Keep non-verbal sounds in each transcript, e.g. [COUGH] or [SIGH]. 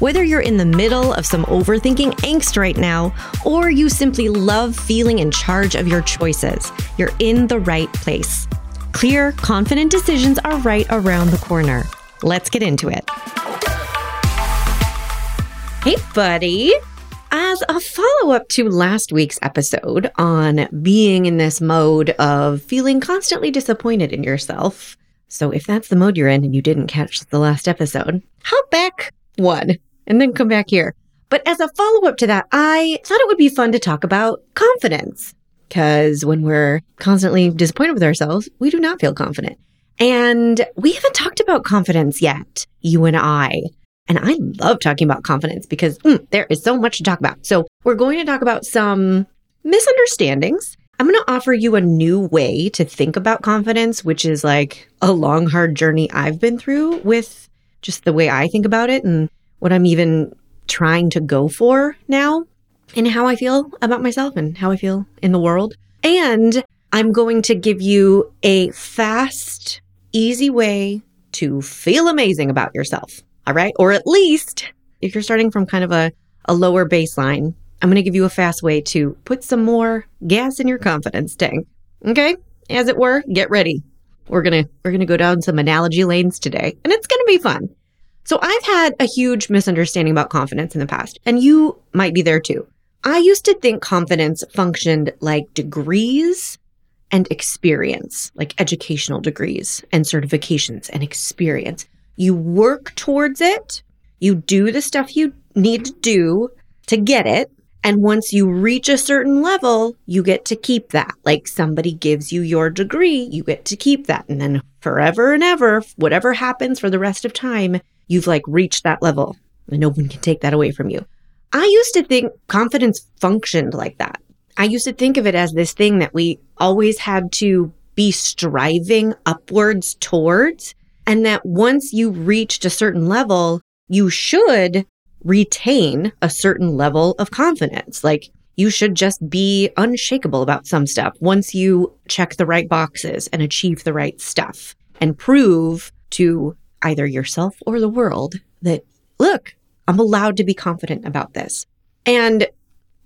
Whether you're in the middle of some overthinking angst right now, or you simply love feeling in charge of your choices, you're in the right place. Clear, confident decisions are right around the corner. Let's get into it. Hey, buddy. As a follow up to last week's episode on being in this mode of feeling constantly disappointed in yourself. So, if that's the mode you're in and you didn't catch the last episode, hop back one and then come back here. But as a follow up to that, I thought it would be fun to talk about confidence because when we're constantly disappointed with ourselves, we do not feel confident. And we haven't talked about confidence yet, you and I. And I love talking about confidence because mm, there is so much to talk about. So we're going to talk about some misunderstandings. I'm going to offer you a new way to think about confidence, which is like a long, hard journey I've been through with just the way I think about it and what I'm even trying to go for now and how I feel about myself and how I feel in the world. And I'm going to give you a fast, easy way to feel amazing about yourself. All right. Or at least if you're starting from kind of a, a lower baseline, I'm going to give you a fast way to put some more gas in your confidence tank. Okay. As it were, get ready. We're going to, we're going to go down some analogy lanes today and it's going to be fun. So I've had a huge misunderstanding about confidence in the past, and you might be there too. I used to think confidence functioned like degrees and experience, like educational degrees and certifications and experience. You work towards it, you do the stuff you need to do to get it. And once you reach a certain level, you get to keep that. Like somebody gives you your degree, you get to keep that. And then forever and ever, whatever happens for the rest of time, you've like reached that level and no one can take that away from you. I used to think confidence functioned like that. I used to think of it as this thing that we always had to be striving upwards towards. And that once you reached a certain level, you should retain a certain level of confidence. Like you should just be unshakable about some stuff once you check the right boxes and achieve the right stuff and prove to either yourself or the world that, look, I'm allowed to be confident about this. And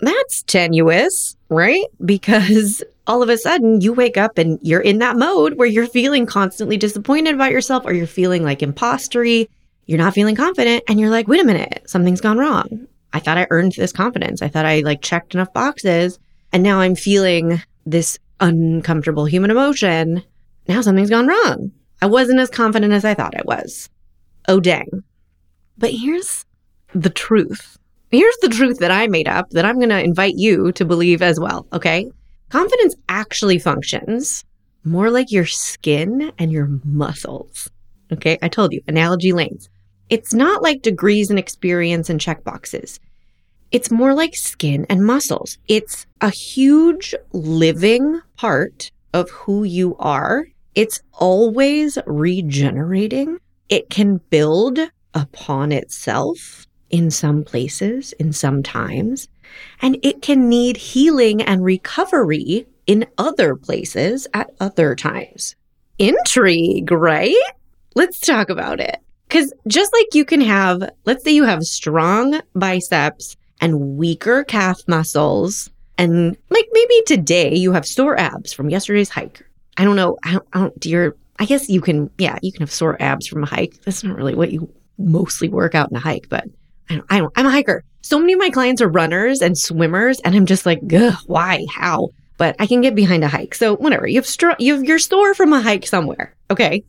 that's tenuous, right? Because [LAUGHS] all of a sudden you wake up and you're in that mode where you're feeling constantly disappointed about yourself or you're feeling like impostery. You're not feeling confident and you're like, wait a minute, something's gone wrong. I thought I earned this confidence. I thought I like checked enough boxes and now I'm feeling this uncomfortable human emotion. Now something's gone wrong. I wasn't as confident as I thought I was. Oh, dang. But here's the truth. Here's the truth that I made up that I'm going to invite you to believe as well. Okay. Confidence actually functions more like your skin and your muscles. Okay. I told you, analogy lanes. It's not like degrees and experience and checkboxes. It's more like skin and muscles. It's a huge living part of who you are it's always regenerating. It can build upon itself in some places, in some times, and it can need healing and recovery in other places at other times. Intrigue, right? Let's talk about it. Because just like you can have, let's say you have strong biceps and weaker calf muscles, and like maybe today you have sore abs from yesterday's hike I don't know. I don't, I don't, do your, I guess you can, yeah, you can have sore abs from a hike. That's not really what you mostly work out in a hike, but I don't, I don't, I'm a hiker. So many of my clients are runners and swimmers, and I'm just like, why, how? But I can get behind a hike. So whatever, you have, str- you have your store from a hike somewhere. Okay.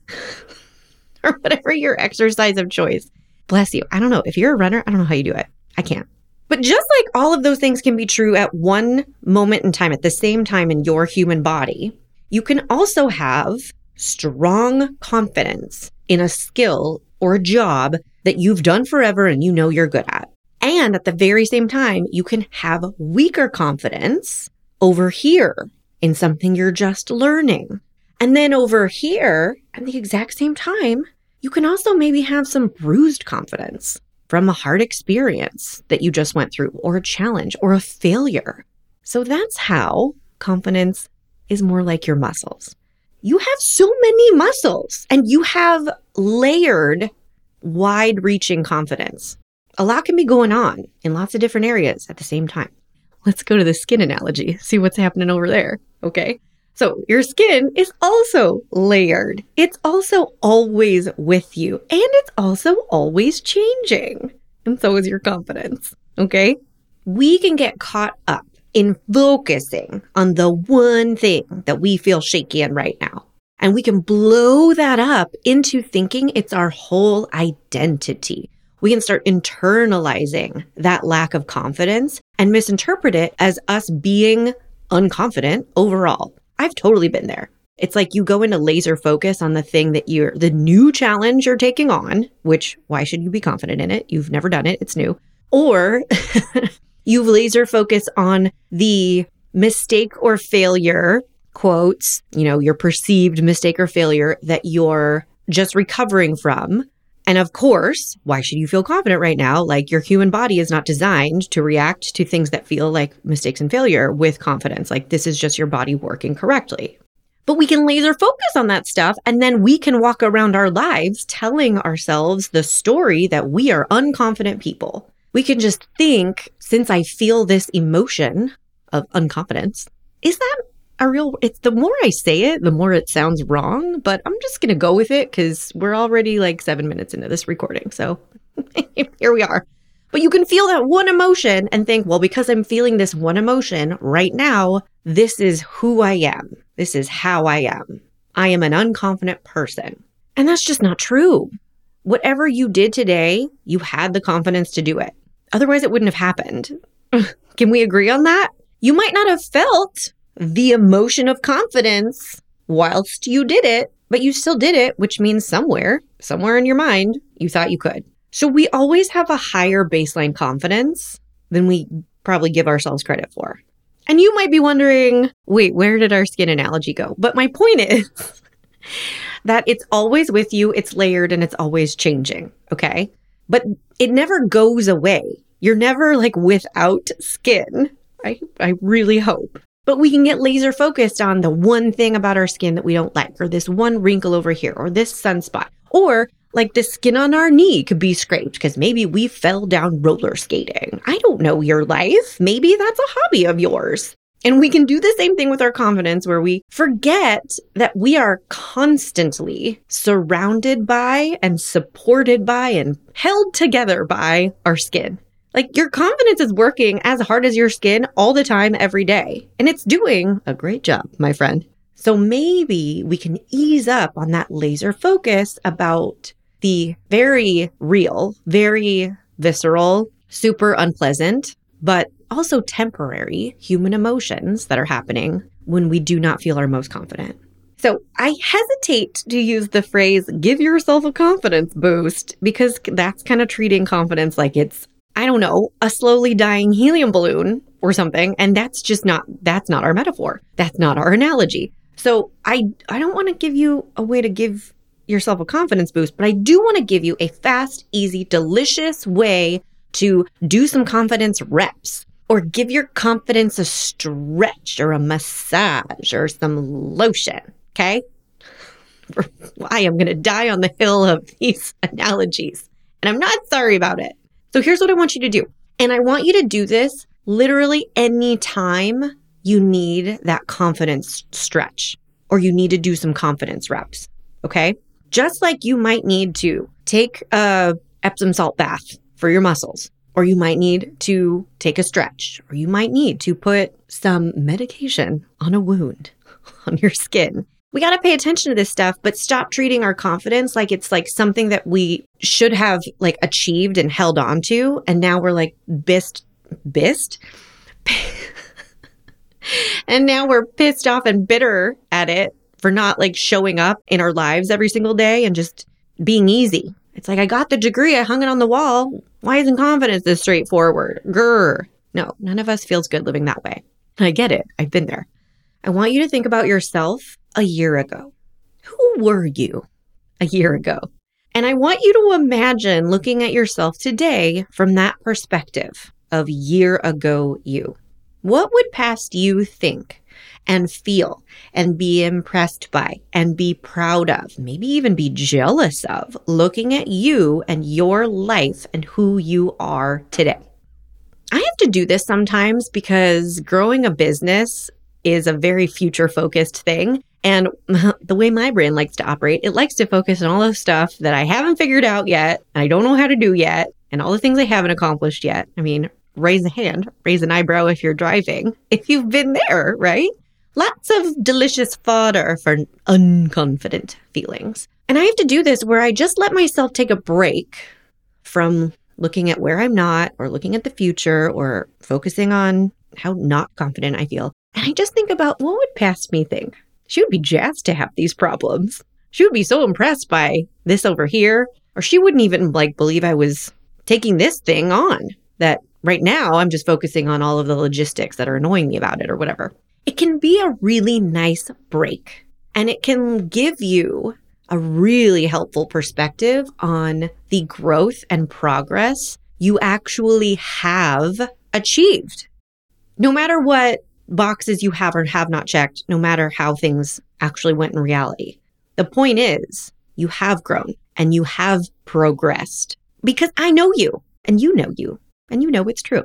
[LAUGHS] or whatever your exercise of choice. Bless you. I don't know. If you're a runner, I don't know how you do it. I can't. But just like all of those things can be true at one moment in time, at the same time in your human body, you can also have strong confidence in a skill or a job that you've done forever and you know you're good at. And at the very same time, you can have weaker confidence over here in something you're just learning. And then over here, at the exact same time, you can also maybe have some bruised confidence from a hard experience that you just went through, or a challenge, or a failure. So that's how confidence is more like your muscles. You have so many muscles and you have layered, wide reaching confidence. A lot can be going on in lots of different areas at the same time. Let's go to the skin analogy, see what's happening over there. Okay. So your skin is also layered. It's also always with you and it's also always changing. And so is your confidence. Okay. We can get caught up in focusing on the one thing that we feel shaky in right now. And we can blow that up into thinking it's our whole identity. We can start internalizing that lack of confidence and misinterpret it as us being unconfident overall. I've totally been there. It's like you go into laser focus on the thing that you're, the new challenge you're taking on, which why should you be confident in it? You've never done it. It's new. Or [LAUGHS] you laser focus on the mistake or failure quotes, you know, your perceived mistake or failure that you're just recovering from. And of course, why should you feel confident right now? Like your human body is not designed to react to things that feel like mistakes and failure with confidence. Like this is just your body working correctly. But we can laser focus on that stuff and then we can walk around our lives telling ourselves the story that we are unconfident people. We can just think, since I feel this emotion of unconfidence, is that a real it's the more I say it, the more it sounds wrong, but I'm just going to go with it cuz we're already like 7 minutes into this recording. So [LAUGHS] here we are. But you can feel that one emotion and think, well, because I'm feeling this one emotion right now, this is who I am. This is how I am. I am an unconfident person. And that's just not true. Whatever you did today, you had the confidence to do it. Otherwise, it wouldn't have happened. [LAUGHS] Can we agree on that? You might not have felt the emotion of confidence whilst you did it, but you still did it, which means somewhere, somewhere in your mind, you thought you could. So we always have a higher baseline confidence than we probably give ourselves credit for. And you might be wondering, wait, where did our skin analogy go? But my point is [LAUGHS] that it's always with you, it's layered, and it's always changing. Okay. But it never goes away. You're never like without skin. I, I really hope. But we can get laser focused on the one thing about our skin that we don't like, or this one wrinkle over here, or this sunspot, or like the skin on our knee could be scraped because maybe we fell down roller skating. I don't know your life. Maybe that's a hobby of yours. And we can do the same thing with our confidence where we forget that we are constantly surrounded by and supported by and held together by our skin. Like your confidence is working as hard as your skin all the time, every day. And it's doing a great job, my friend. So maybe we can ease up on that laser focus about the very real, very visceral, super unpleasant, but also temporary human emotions that are happening when we do not feel our most confident. So I hesitate to use the phrase give yourself a confidence boost because that's kind of treating confidence like it's I don't know, a slowly dying helium balloon or something. And that's just not, that's not our metaphor. That's not our analogy. So I, I don't want to give you a way to give yourself a confidence boost, but I do want to give you a fast, easy, delicious way to do some confidence reps or give your confidence a stretch or a massage or some lotion. Okay. [LAUGHS] I am going to die on the hill of these [LAUGHS] analogies and I'm not sorry about it. So here's what I want you to do. And I want you to do this literally anytime you need that confidence stretch or you need to do some confidence reps. Okay. Just like you might need to take a Epsom salt bath for your muscles, or you might need to take a stretch, or you might need to put some medication on a wound [LAUGHS] on your skin we got to pay attention to this stuff, but stop treating our confidence like it's like something that we should have like achieved and held on to. And now we're like bist, bist. [LAUGHS] and now we're pissed off and bitter at it for not like showing up in our lives every single day and just being easy. It's like, I got the degree, I hung it on the wall. Why isn't confidence this straightforward? Grr. No, none of us feels good living that way. I get it. I've been there. I want you to think about yourself a year ago. Who were you a year ago? And I want you to imagine looking at yourself today from that perspective of year ago you. What would past you think and feel and be impressed by and be proud of, maybe even be jealous of looking at you and your life and who you are today? I have to do this sometimes because growing a business is a very future focused thing. And [LAUGHS] the way my brain likes to operate, it likes to focus on all the stuff that I haven't figured out yet, I don't know how to do yet, and all the things I haven't accomplished yet. I mean, raise a hand, raise an eyebrow if you're driving, if you've been there, right? Lots of delicious fodder for unconfident feelings. And I have to do this where I just let myself take a break from looking at where I'm not or looking at the future or focusing on how not confident I feel. And I just think about what would past me think? She would be jazzed to have these problems. She would be so impressed by this over here, or she wouldn't even like believe I was taking this thing on that right now I'm just focusing on all of the logistics that are annoying me about it or whatever. It can be a really nice break and it can give you a really helpful perspective on the growth and progress you actually have achieved. No matter what boxes you have or have not checked, no matter how things actually went in reality. The point is, you have grown and you have progressed because I know you and you know you and you know it's true.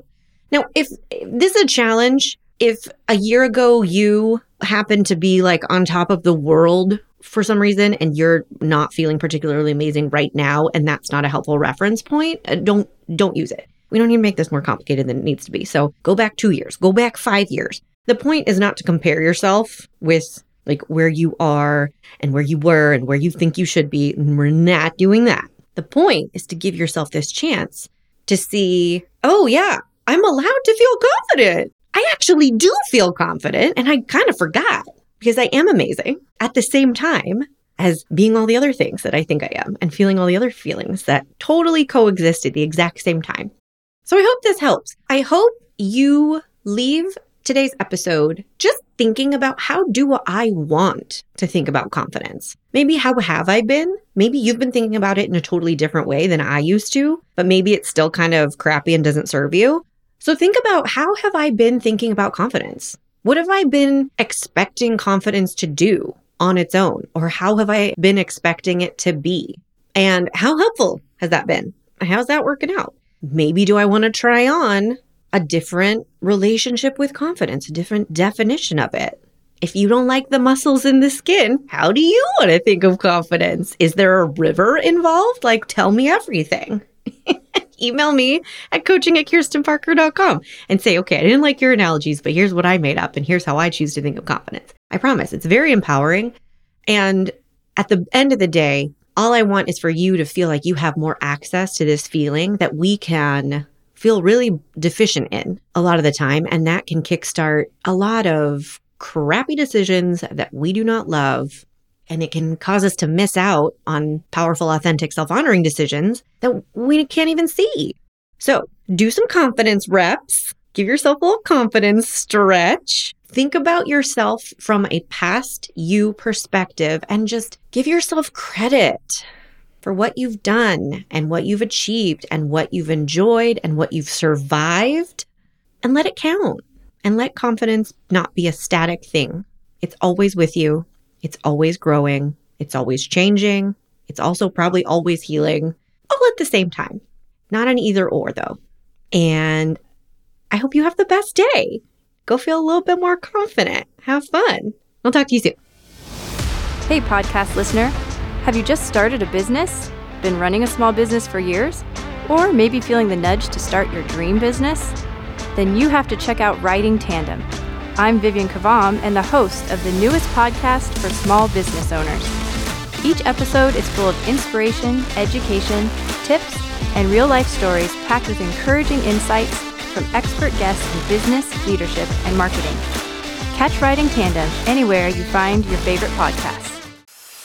Now, if, this is a challenge, if a year ago you happen to be like on top of the world for some reason and you're not feeling particularly amazing right now and that's not a helpful reference point, uh, don't don't use it. We don't need to make this more complicated than it needs to be. So go back 2 years, go back 5 years. The point is not to compare yourself with like where you are and where you were and where you think you should be. And we're not doing that. The point is to give yourself this chance to see, oh, yeah, I'm allowed to feel confident. I actually do feel confident. And I kind of forgot because I am amazing at the same time as being all the other things that I think I am and feeling all the other feelings that totally coexist at the exact same time. So I hope this helps. I hope you leave today's episode just thinking about how do I want to think about confidence? Maybe how have I been? Maybe you've been thinking about it in a totally different way than I used to, but maybe it's still kind of crappy and doesn't serve you. So think about how have I been thinking about confidence? What have I been expecting confidence to do on its own? Or how have I been expecting it to be? And how helpful has that been? How's that working out? Maybe do I want to try on a different relationship with confidence, a different definition of it. If you don't like the muscles in the skin, how do you want to think of confidence? Is there a river involved? Like, tell me everything. [LAUGHS] Email me at coaching at kirstenparker.com and say, okay, I didn't like your analogies, but here's what I made up and here's how I choose to think of confidence. I promise it's very empowering. And at the end of the day, all I want is for you to feel like you have more access to this feeling that we can feel really deficient in a lot of the time. And that can kickstart a lot of crappy decisions that we do not love. And it can cause us to miss out on powerful, authentic, self honoring decisions that we can't even see. So do some confidence reps. Give yourself a little confidence stretch. Think about yourself from a past you perspective and just give yourself credit for what you've done and what you've achieved and what you've enjoyed and what you've survived and let it count and let confidence not be a static thing. It's always with you. It's always growing. It's always changing. It's also probably always healing all at the same time. Not an either or though. And I hope you have the best day. Go feel a little bit more confident. Have fun. I'll talk to you soon. Hey, podcast listener. Have you just started a business? Been running a small business for years? Or maybe feeling the nudge to start your dream business? Then you have to check out Writing Tandem. I'm Vivian Kavam and the host of the newest podcast for small business owners. Each episode is full of inspiration, education, tips, and real life stories packed with encouraging insights from expert guests in business, leadership, and marketing. Catch Writing Tandem anywhere you find your favorite podcasts.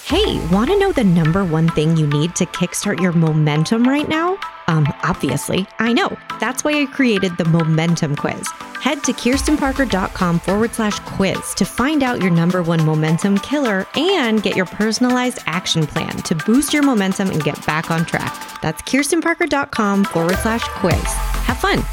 Hey, want to know the number one thing you need to kickstart your momentum right now? Um, obviously, I know. That's why I created the Momentum Quiz. Head to kirstenparker.com forward slash quiz to find out your number one momentum killer and get your personalized action plan to boost your momentum and get back on track. That's kirstenparker.com forward slash quiz. Have fun.